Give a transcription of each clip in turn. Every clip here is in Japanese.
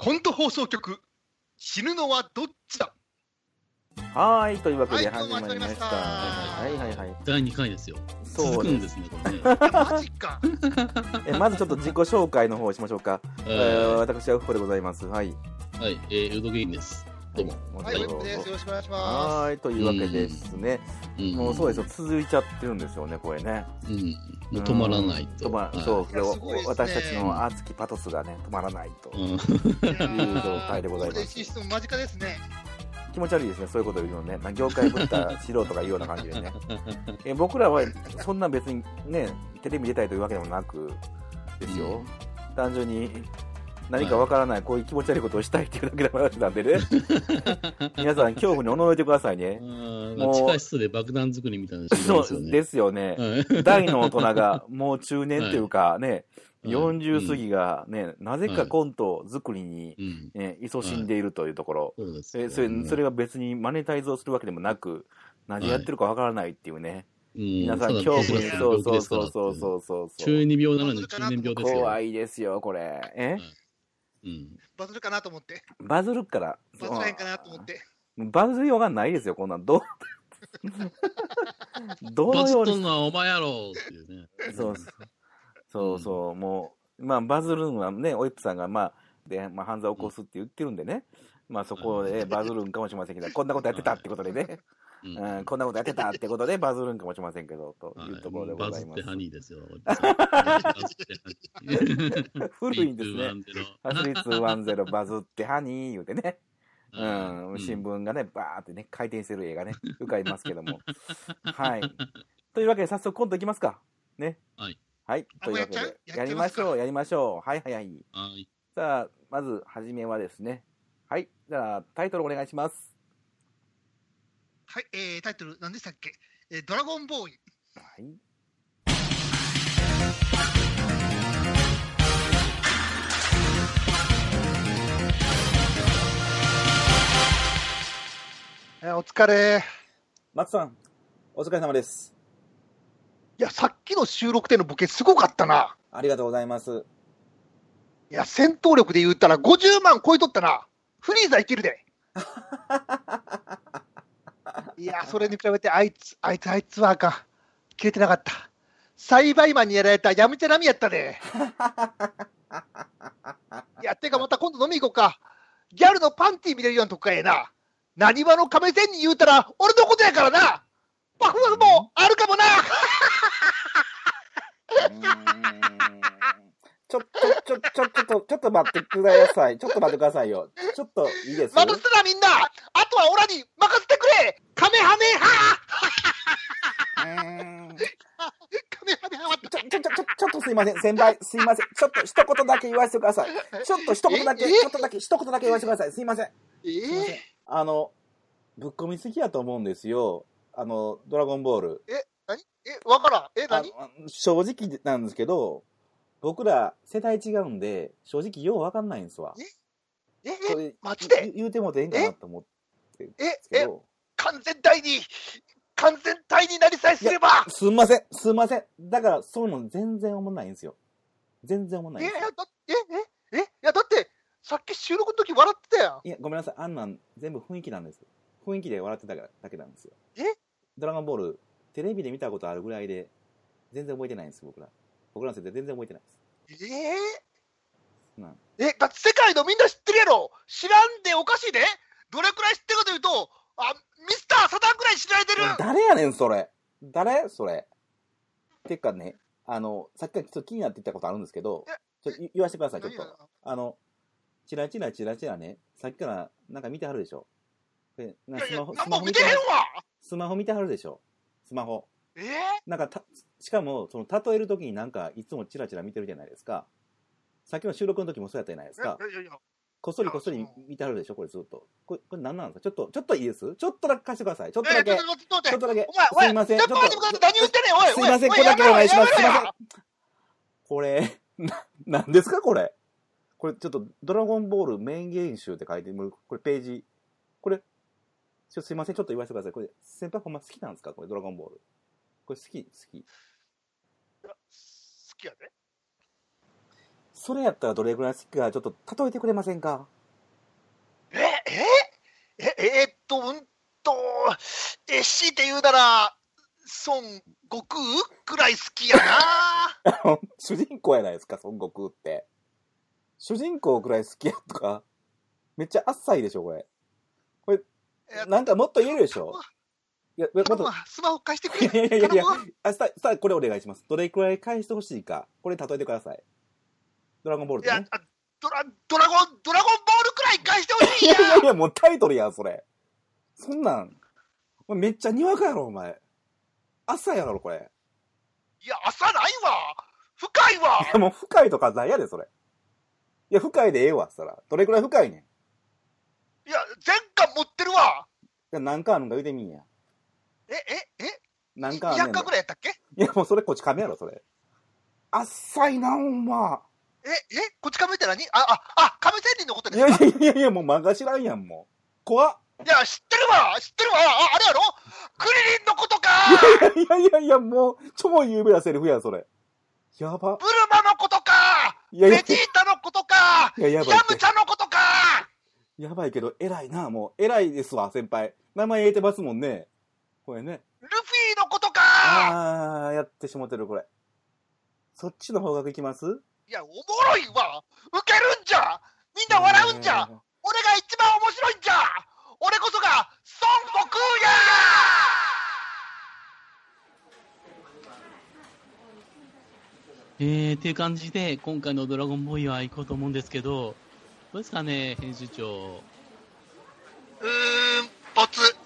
コント放送局、死ぬのはどっちだ？はーい、というわけではい始まりました。はいはいはい。第2回ですよ。そうですね、これね。マジか。えまずちょっと自己紹介の方をしましょうか。え私はウッフォでございます。はい。い、はい、えー、ウドゲインです。どうも。はい、ウェブです。よろしくお願いしまはーい、というわけですね。うんもうそうですよ、続いちゃってるんですよね、これね。うん。もう止まらないと。止まはいそう、いやすごいですね私たちの熱きパトスがね、止まらないと。うん。す。いいう状態でございますゴールデンシステム間近ですね。気持ち悪いですね、そういうこと言うのね。まあ業界ぶった素人が言うような感じでね。え僕らはそんな別にね、テレビ出たいというわけでもなくですよ。単純に何かわからない、こういう気持ち悪いことをしたいっていうだけの話なんでね。皆さん、恐怖におののいてくださいね。うんもう地下室で爆弾作りみたいなのしてそう。ですよね。はい大の大人が、もう中年というかね、はい40過ぎがね、なぜかコント作りに、うん。ね、勤しんでいるというところ。えそれそれが別にマネタイズをするわけでもなく、何やってるかわからないっていうね。うん、皆さん、恐怖に、そうそうそうそうそうそう。中二病なのに中年病ですよ。怖いですよ、これ。え？うん。バズるかなと思って。バズるから。バズらへんかなと思って。バズりようがないですよ、こんなん。どう、どのようにんのはお前やろっていうね。そうそう。そうそう、もう、まあ、バズるんはね、オイップさんが、まあ、で、まあ、犯罪を起こすって言ってるんでね。まあ、そこでバズるんかもしれませんけど、こんなことやってたってことでね。うんうん、こんなことやってたってことでバズるんかもしれませんけど、というところでございます。ハニーですよ。バズってハニー古いんですね。320ハスリ210バズってハニー言うてね。ううんん、新聞がね、バーってね、回転してる映画ね、浮かびますけども。はい。というわけで、早速コントいきますか。ね。はい。はい。あというわけでやりましょう、やりましょう。はいはいはい。はい。さあ、まず、はじめはですね。はい。じゃあ、タイトルお願いします。はい、えー、タイトル、何でしたっけ？えー、ドラゴンボーイ。はい。えーお疲れ。松さん、お疲れ様です。いや、さっきの収録でのボケすごかったな。ありがとうございます。いや、戦闘力で言ったら50万超えとったな。フリーザいけるで。いや、それに比べてあいつ、あいつ、あいつはあかん。切れてなかった。栽培マンにやられたやむちゃなみやったで。いや、てかまた今度飲み行こうか。ギャルのパンティー見れるようなとこかええな。何話の亀仙に言うたら俺のことやからな。パフパフもあるかもな。ちょ、ちょ、ちょ、ちょ、ちょっと、ちょっと待ってください。ちょっと待ってくださいよ。ちょっといいです待たせたなみんなあとはオラに任せてくれカメハメハカメハメハちょ、ちょ、ちょ、ちょ、ちょっとすいません。先輩、すいません。ちょっと一言だけ言わせてください。ちょっと一言だけ、ええちょっとだけ、一言だけ言わせてください。すいません。えすいませんえ。あの、ぶっ込みすぎやと思うんですよ。あの、ドラゴンボール。何？え、わからん。え、あ何の正直なんですけど、僕ら世代違うんで、正直ようわかんないんですわ。え、え、それマジで？言言うてもてええんかなと思ってるんでえす、けえ、ど。完全体に、完全体になりさえすればすんません、すんません。だから、そういうの全然思んないんですよ。全然思んなえ、いんですよ。だえ、え、え、いや、だって、さっき収録の時笑ってたやん。いや、ごめんなさい。あんなん全部雰囲気なんです。雰囲気で笑ってただけなんですよ。え？ドラゴンボール、テレビで見たことあるぐらいで、全然覚えてないんです、僕ら。僕らの世代全然覚えてないです。えなんえ、だって世界のみんな知ってるやろ？知らんでおかしいで？どれくらい知ってるかというと、あ、ミスターサタンくらい知られてる誰やねん、それ。誰？それ。てかね、あの、さっきからちょっと気になって言ったことあるんですけど、ちょっと言言わせてください、ちょっと。あの、チラチラチラチラね、さっきからなんか見てはるでしょ。でないやいや、スマホ、スマホ見てはるでしょ。スマホ。えなんかた、しかも、その、例えるときになんか、いつもチラチラ見てるじゃないですか。さっきの収録の時もそうやったじゃないですか。いやいやこっそりこっそり見てはるでしょ、これずっと。これ、これ何なんですか？ちょっと、ちょっといいです？ちょっとだけ貸してください。ちょっとだけ。えちちょっとだけ。すいません。ちょっと待って、何言ってんねん、おい、すいません、おこれだけお願いします。すいませんん。。これ、な、なんですか？これ。これちょっと、ドラゴンボールメインゲーム集って書いてる、これページ。これ、ちょっとすいません、ちょっと言わせてください。これ、先輩ほんま好きなんですか？これ、ドラゴンボール。これ好き、好き。好きやで。それやったらどれぐらい好きかちょっと例えてくれませんか？え、え？え、えーっと、うんと、え、強いて言うなら、孫悟空くらい好きやな。主人公やないですか、孫悟空って。主人公くらい好きやとか、めっちゃ浅いでしょ、これ。えなんかもっと言えるでしょいや、もっと頼むわ、スマホ貸してくれ。いやいやいやあささあ、これお願いします。どれくらい返してほしいか、これ例えてください。ドラゴンボールいやドラ、ドラゴン、ドラゴンボールくらい返してほしいやいやいやいや、もうタイトルやん、それ。そんなん、めっちゃにわかやろ、お前。朝やろ、これ。いや、浅ないわ。深いわい。や、もう深いとかないやで、それ。いや、深いでええわ、そら。どれくらい深いねん。いいや、全巻持ってるわ。や、何巻あるんか言うてみんや。え、え、え？何巻あんねん ?200 巻ぐらいやったっけ？いや、もうそれこっち亀やろ、それ。浅いな、ほんま。え、え、こっち亀って何？あ、あ、あ、亀仙人のこといやですか？いやいやいや、もう漫画知らんやん、もう。怖っ。いや、知ってるわ知ってるわあ、あれやろ？クリリンのことかいやいやいや、もう、超有名なセリフやん、それ。やば。ブルマのことかいやいやベジータのことかいや、やヤばいってムチャのことかやばいけど、偉いな、もう。偉いですわ、先輩。名前言えてますもんね。これね。ルフィのことかあー、やってしもてる、これ。そっちの方角行きます？いや、おもろいわウケるんじゃみんな笑うんじゃ俺が一番面白いんじゃ俺こそが孫悟空やえー、っていう感じで、今回のドラゴンボーイは行こうと思うんですけど、どうですかね、編集長。うーん、ボツ。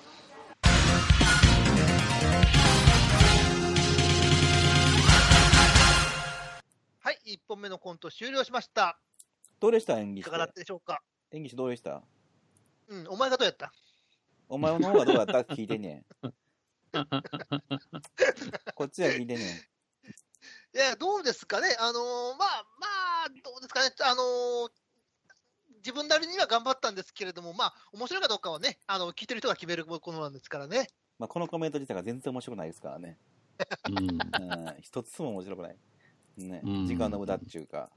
本目のコント終了しました。どうでした？演技していかがだったでしょうか？演技してどうでした？うん、お前がどうやった？お前の方がどうだった聞いてんねん。こっちは聞いてんねん。いや、どうですかね、あのーまあまあ、どうですかね、あのー自分なりには頑張ったんですけれども、まあ、面白いかどうかはね、あの聞いてる人が決めるものなんですからね。まあ、このコメント自体が全然面白くないですからね。うん。うん、一つも面白くない。ね、うん時間の無駄っちゅうか。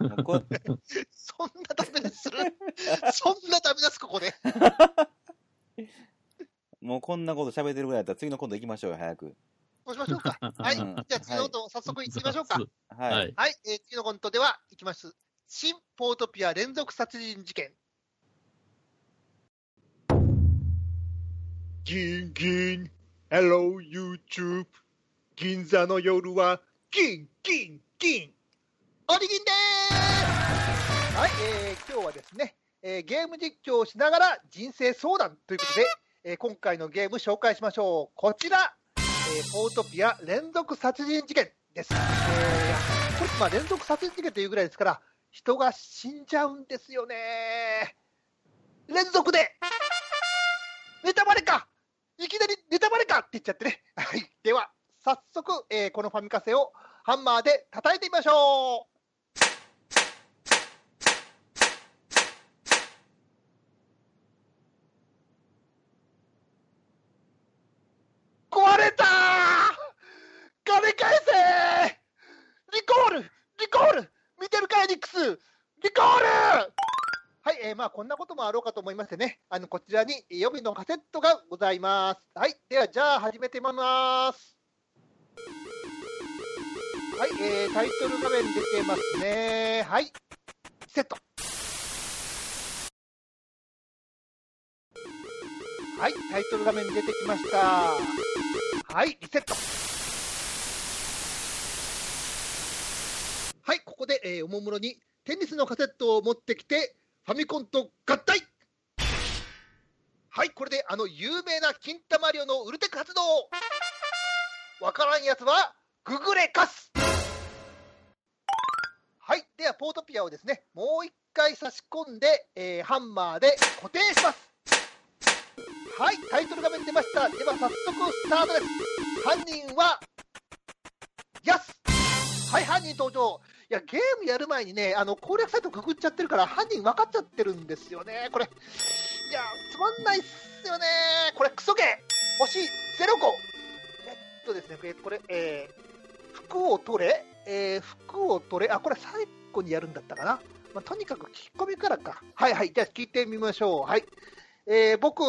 もうこそんなダメでする？そんなダメです、ここで。もうこんなこと喋ってるぐらいだったら次のコント行きましょうよ、早く。そうしましょうか。はい。うんじゃあ次の音、早速行ってみましょうか。はい。はいはい、えー次のコントでは、いきます。新ポートピア連続殺人事件。ギンギン、Hello YouTube。銀座の夜は、ギンギンギン。おにぎんでーすはい、えー今日はですね、えーゲーム実況をしながら人生相談ということで、えー今回のゲーム紹介しましょう。こちら、えーポートピア連続殺人事件です。えーこれまあ、連続殺人事件というぐらいですから、人が死んじゃうんですよね。連続で、ネタバレかいきなりネタバレかって言っちゃってね。はい。では、早速、えーこのファミカセをハンマーで叩いてみましょう。壊れた金返せリコール！リコール！見てるかエニックス！リコール！はい、えーまあこんなこともあろうかと思いましてね、あのこちらに予備のカセットがございます。はい、ではじゃあ始めてみます。はい、えータイトル画面出てますね。はい、セット。はい、タイトル画面出てきました。はい、リセット。はい、ここで、えーおもむろにテニスのカセットを持ってきて、ファミコンと合体はい、これであの有名な金玉リオのウルテク発動わからんやつは、ググレカスはい、ではポートピアをですね、もう一回差し込んで、えーハンマーで固定します。はい、タイトル画面出ました。では早速スタートです。犯人は、ヤスはい、犯人登場。いや、ゲームやる前にね、あの、攻略サイトググっちゃってるから、犯人分かっちゃってるんですよね。これ、いや、つまんないっすよね。これ、クソゲー星05。えっとですね、これ、えー服を取れ、えー服を取れ、あ、これサイ個にやるんだったかな？まあ、とにかく聞き込みからか。はいはい、じゃあ聞いてみましょう。はい。えー、僕、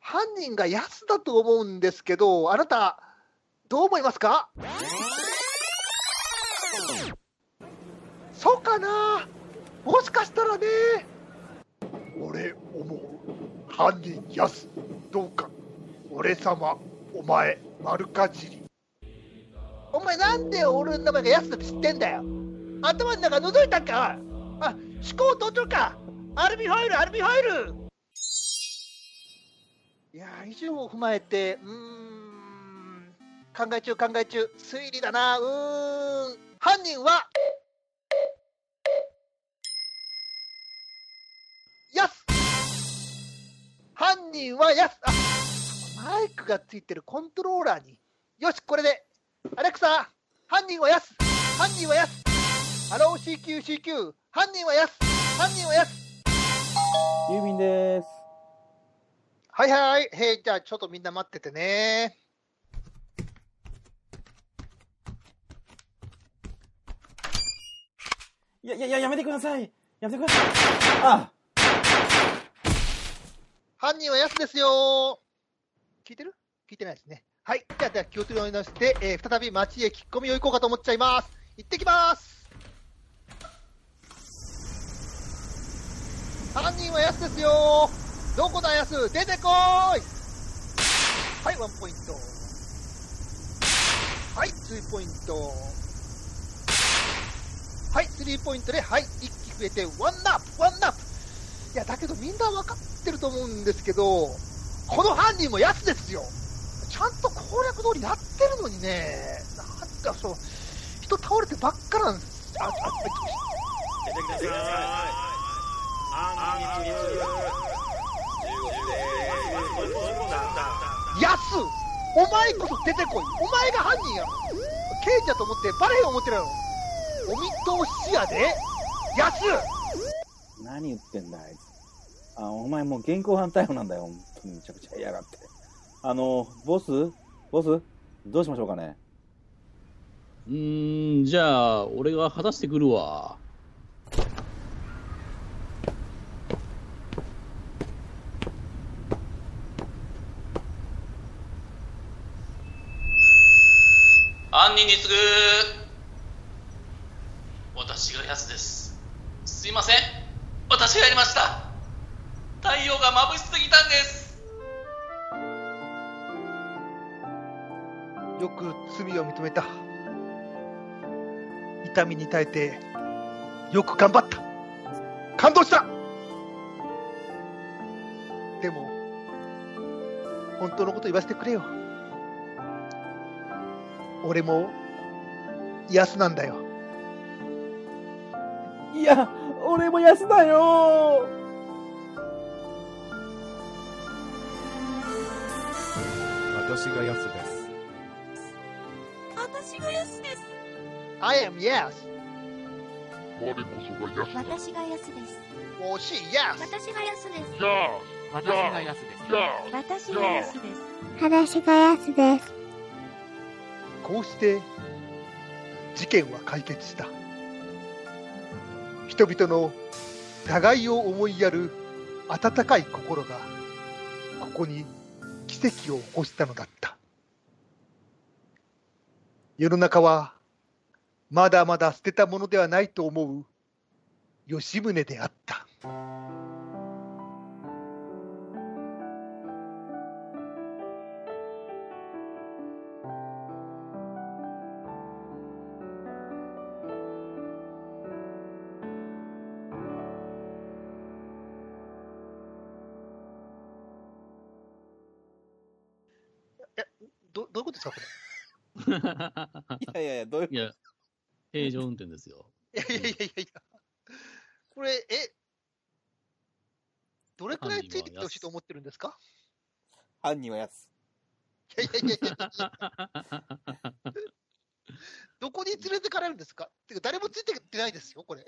犯人がヤスだと思うんですけど、あなた、どう思いますか？そうかな？もしかしたらね。俺思う。犯人ヤス。どうか。俺様、お前、丸かじり。お前なんで俺の名前がヤスだって知ってんだよ。頭の中覗いたんかあ、思考途中か。アルミホイル、アルミホイル。いや、以上を踏まえて、うん、考え中、考え中、推理だな、うん、犯人は、やす犯人はやすあマイクがついてるコントローラーに。よし、これで、アレクサ、犯人はヤス犯人はヤスハロー CQCQ、犯人はヤス犯人はヤス郵便です。はいはい。へい、じゃあちょっとみんな待っててね。いや、いや、いや、やめてください。やめてください。あ犯人はヤスですよ聞いてる？聞いてないですね。はい。じゃあ、じゃあ気を取り直して、えー再び街へ聞き込みを行こうかと思っちゃいます。行ってきます犯人はヤスですよどこだヤス出てこいはい、ワンポイント。はい、ツーポイント。はい、スリーポイントで、はい、1機増えて、ワンナップ、ワンナップ。いや、だけどみんな分かってると思うんですけど、この犯人もやつですよ。ちゃんと攻略通りやってるのにね、なんかそう、人倒れてばっかなんです。あ、あ、やすお前こそ出てこいお前が犯人やろ刑事だと思ってバレへん思ってるやろお見通しやでやす何言ってんだ、あいつ。あ、お前もう現行犯逮捕なんだよ。本当にめちゃくちゃ嫌がって。あの、ボス？ボス？どうしましょうかね？うーん、じゃあ、俺が果たしてくるわ。犯人に次ぐ私がヤスです。すいません。私がやりました。罪を認めた。痛みに耐えてよく頑張った。感動した。でも本当のこと言わせてくれよ。俺もヤスなんだよ。いや、俺も安だよ。私がヤスです。私がヤスです。I am yes 我こそがヤスだ。私がヤスです。惜しい yes 私がヤスです。ヤ私がです。私がです。私がです。こうして事件は解決した人々の互いを思いやる温かい心がここに奇跡を起こしたのだった世の中はまだまだ捨てたものではないと思う吉宗であった。どどういうことですかこれ？いやいやいや、どういういや、平常運転ですよ。いやいやいやいやいや、これ、え、どれくらいついてきてほしいと思ってるんですか？犯人は安。いやいやいやいやいやどこに連れてかれるんですか？てか誰もついてきてないですよ、これ。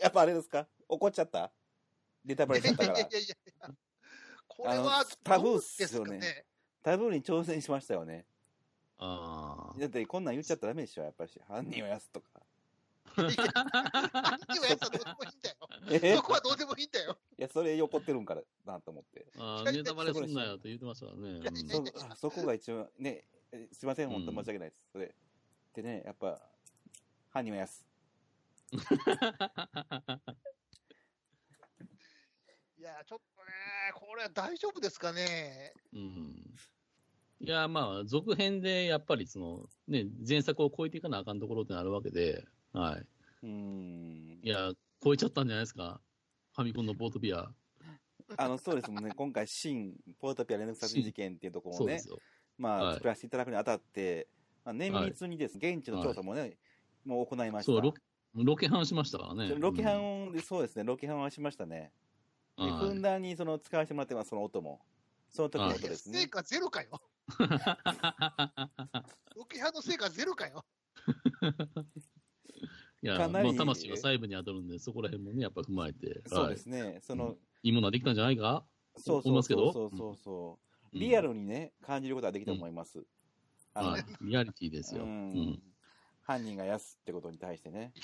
やっぱあれですか？怒っちゃった？ネタバレしちゃったからいやいや。いやいやこれあはのタブーっすよね？タブーに挑戦しましたよね。あだってこんなん言っちゃったらダメでしょ、やっぱり。犯人は安とか。犯人はやつはどうでもいいんだよ。え？そこはどうでもいいんだよ。いや、それ怒ってるんからなと思って。あーネタバレすんなよと言ってましたからね。うんそあそこが一番、ね、えすいません、本当申し訳ないです。それ。でね、やっぱ、犯人はやす。いや、ちょっとね、これは大丈夫ですかね。うん。いや、まあ、続編でやっぱりその、ね、前作を超えていかなあかんところってあるわけで、はい。うーん。いや、超えちゃったんじゃないですか。ファミコンのポートピア。あの、そうですもんね、今回、新ポートピア連続殺人事件っていうところをね。まあ、はい作らせていただくにあたって、まあ、綿密にです、現地の調査もね、もう行いました。そう、ロケ、ロケハンしましたからね。ロケハンで、そうですね、ロケハンはしましたね。ふんだんにその使わせてもらってます、その音も。その時の音ですね。成果ゼロかよ。ロケハンの成果ゼロかよ。いや、まあ、魂が細部に当たるんで、そこら辺もね、やっぱ踏まえて。そうではいすね、その、いいものはできたんじゃないか？そうそう思いますけど？そうそうそうそう、うんリアルにね、感じることができたと思います。あのはい。リアリティですよ。ううんん。犯人が安ってことに対してね。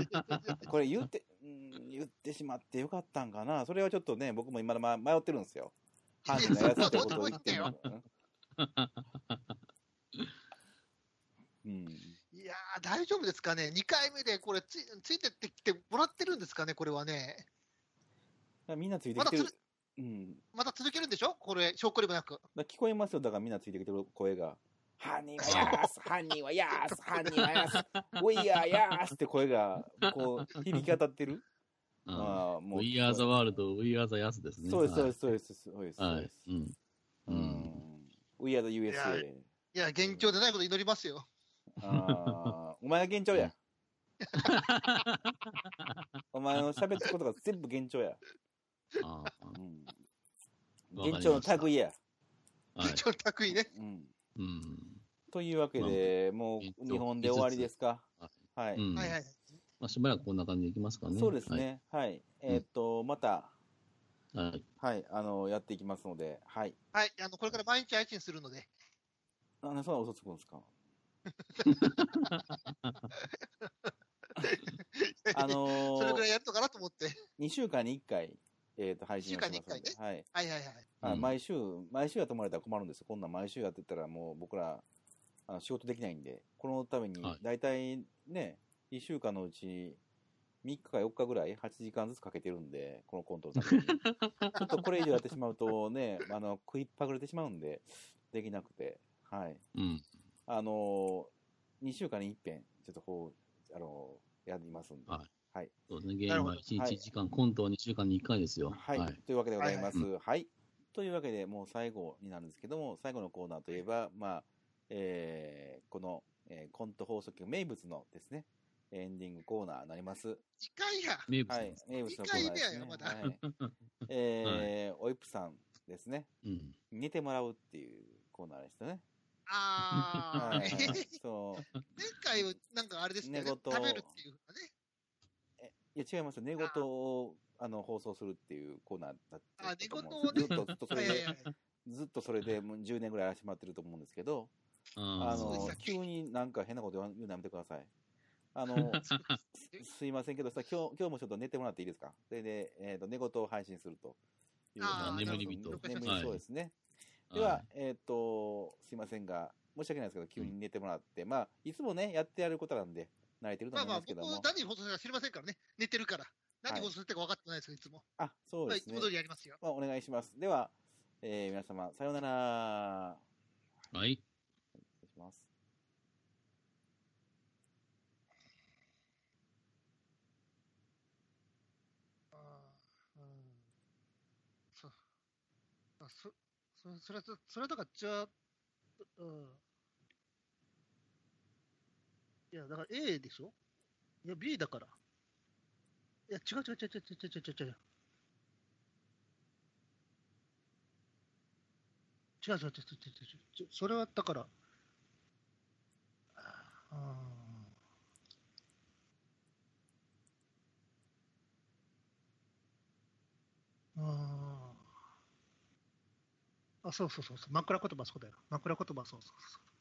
これ言って、うん言ってしまってよかったんかな。それはちょっとね、僕も今ま迷ってるんですよ。犯人が安ってことを言っても。うん。いやー、大丈夫ですかね？2回目でこれつい、ついてってきてもらってるんですかね、これはね。みんなついてきてるまだつ。うん。また続けるんでしょ？これ、証拠りもなく。聞こえますよ。だからみんなついてきてる声が。犯人はやーす犯人はやーす犯人はやーすウィーアーやーすって声が、こう、響き渡ってる。うんああ、もう。Are the world, we are the yes ですね。そうです、そうです。す、そうです、そうです。そうはいです。。うん。ううん。ん。We are the いや USA。いや、現状でないこと祈りますよ。ああ、お前が幻聴や。お前の喋ったことが全部幻聴や。ああの類や。はい。ちょっと高いね。うん。うん。というわけで、もう幻聴日本で終わりですか？はい。うん。はいはい。まあ、しばらくこんな感じでいきますかね。そうですね。はい。えーっと、また、はい。はい。はい、あの、やっていきますので、はい。はい、あの、これから毎日配信するので。なんでそんな嘘つくんですか？あのー、それぐらいやるのかなと思って。2週間に1回、えーっと、配信をしますので、二週間はい。はいはいはい。はいうん毎週、毎週やってもらえたら困るんですよ。こんなん毎週やってたらもう僕ら、あの仕事できないんで、このためにはい、大体ね、1週間のうち、3日か4日ぐらい、8時間ずつかけてるんで、このコントのために。ちょっとこれ以上やってしまうとね、あの、食いっぱぐれてしまうんで、できなくて、はい。うん。あのー、2週間に1遍、ちょっとこう、あのーやりますんで、はいはい。そうですね。ゲームは1日1時間、コントは2週間に1回ですよ。はい、というわけでございます。ははいい、というわけで、もう最後になるんですけども、最後のコーナーといえば、まあ、えーこの、えーコント放送局名物のですね、エンディングコーナーになります。次回や。名物はい、名物のコーナーです、ね。二回目やよまだはい、えーおいぷさんですね、うん。寝てもらうっていうコーナーでしたね。あはい、そう。回はなんかあれですね。寝言食べるっていうかね。いや、違います。寝言を、あの、放送するっていうコーナーだったあ寝言をねですずっと、ずっとそれではいはい、はい。ずっとそれでもう10年ぐらいやらせてもらってると思うんですけど、ああの急になんか変なこと言うのやめてください。あの、すすいませんけどさ、今日、今日もちょっと寝てもらっていいですか？それで、えっ、と、寝言を配信するという。あー眠り人眠りはいそうですね。あでは、えっ、と、すいませんが、申し訳ないですけど、急に寝てもらって、まあ、いつもね、やってやることなんで、慣れてるとまあまあ、思いますけども。僕、何放送するか知りませんからね。寝てるから。何放送するか分かってないですよ、いつも。あ、そうまあ、ですねいつも。通りやりますよ。まあ、お願いします。では、えー皆様、さようなら。はい。お願いします。あーうん。そ、あそ、そそれは、それはだから、じゃあ、うん。いや、だから A でしょ？いや、B だから。いや、違う違う違う違う違う違う違う違う。違う違う違う違う違う違う。それはだから、あーあー。あ、そうそうそうそう。枕言葉そうだよ。枕言葉そうそうそう。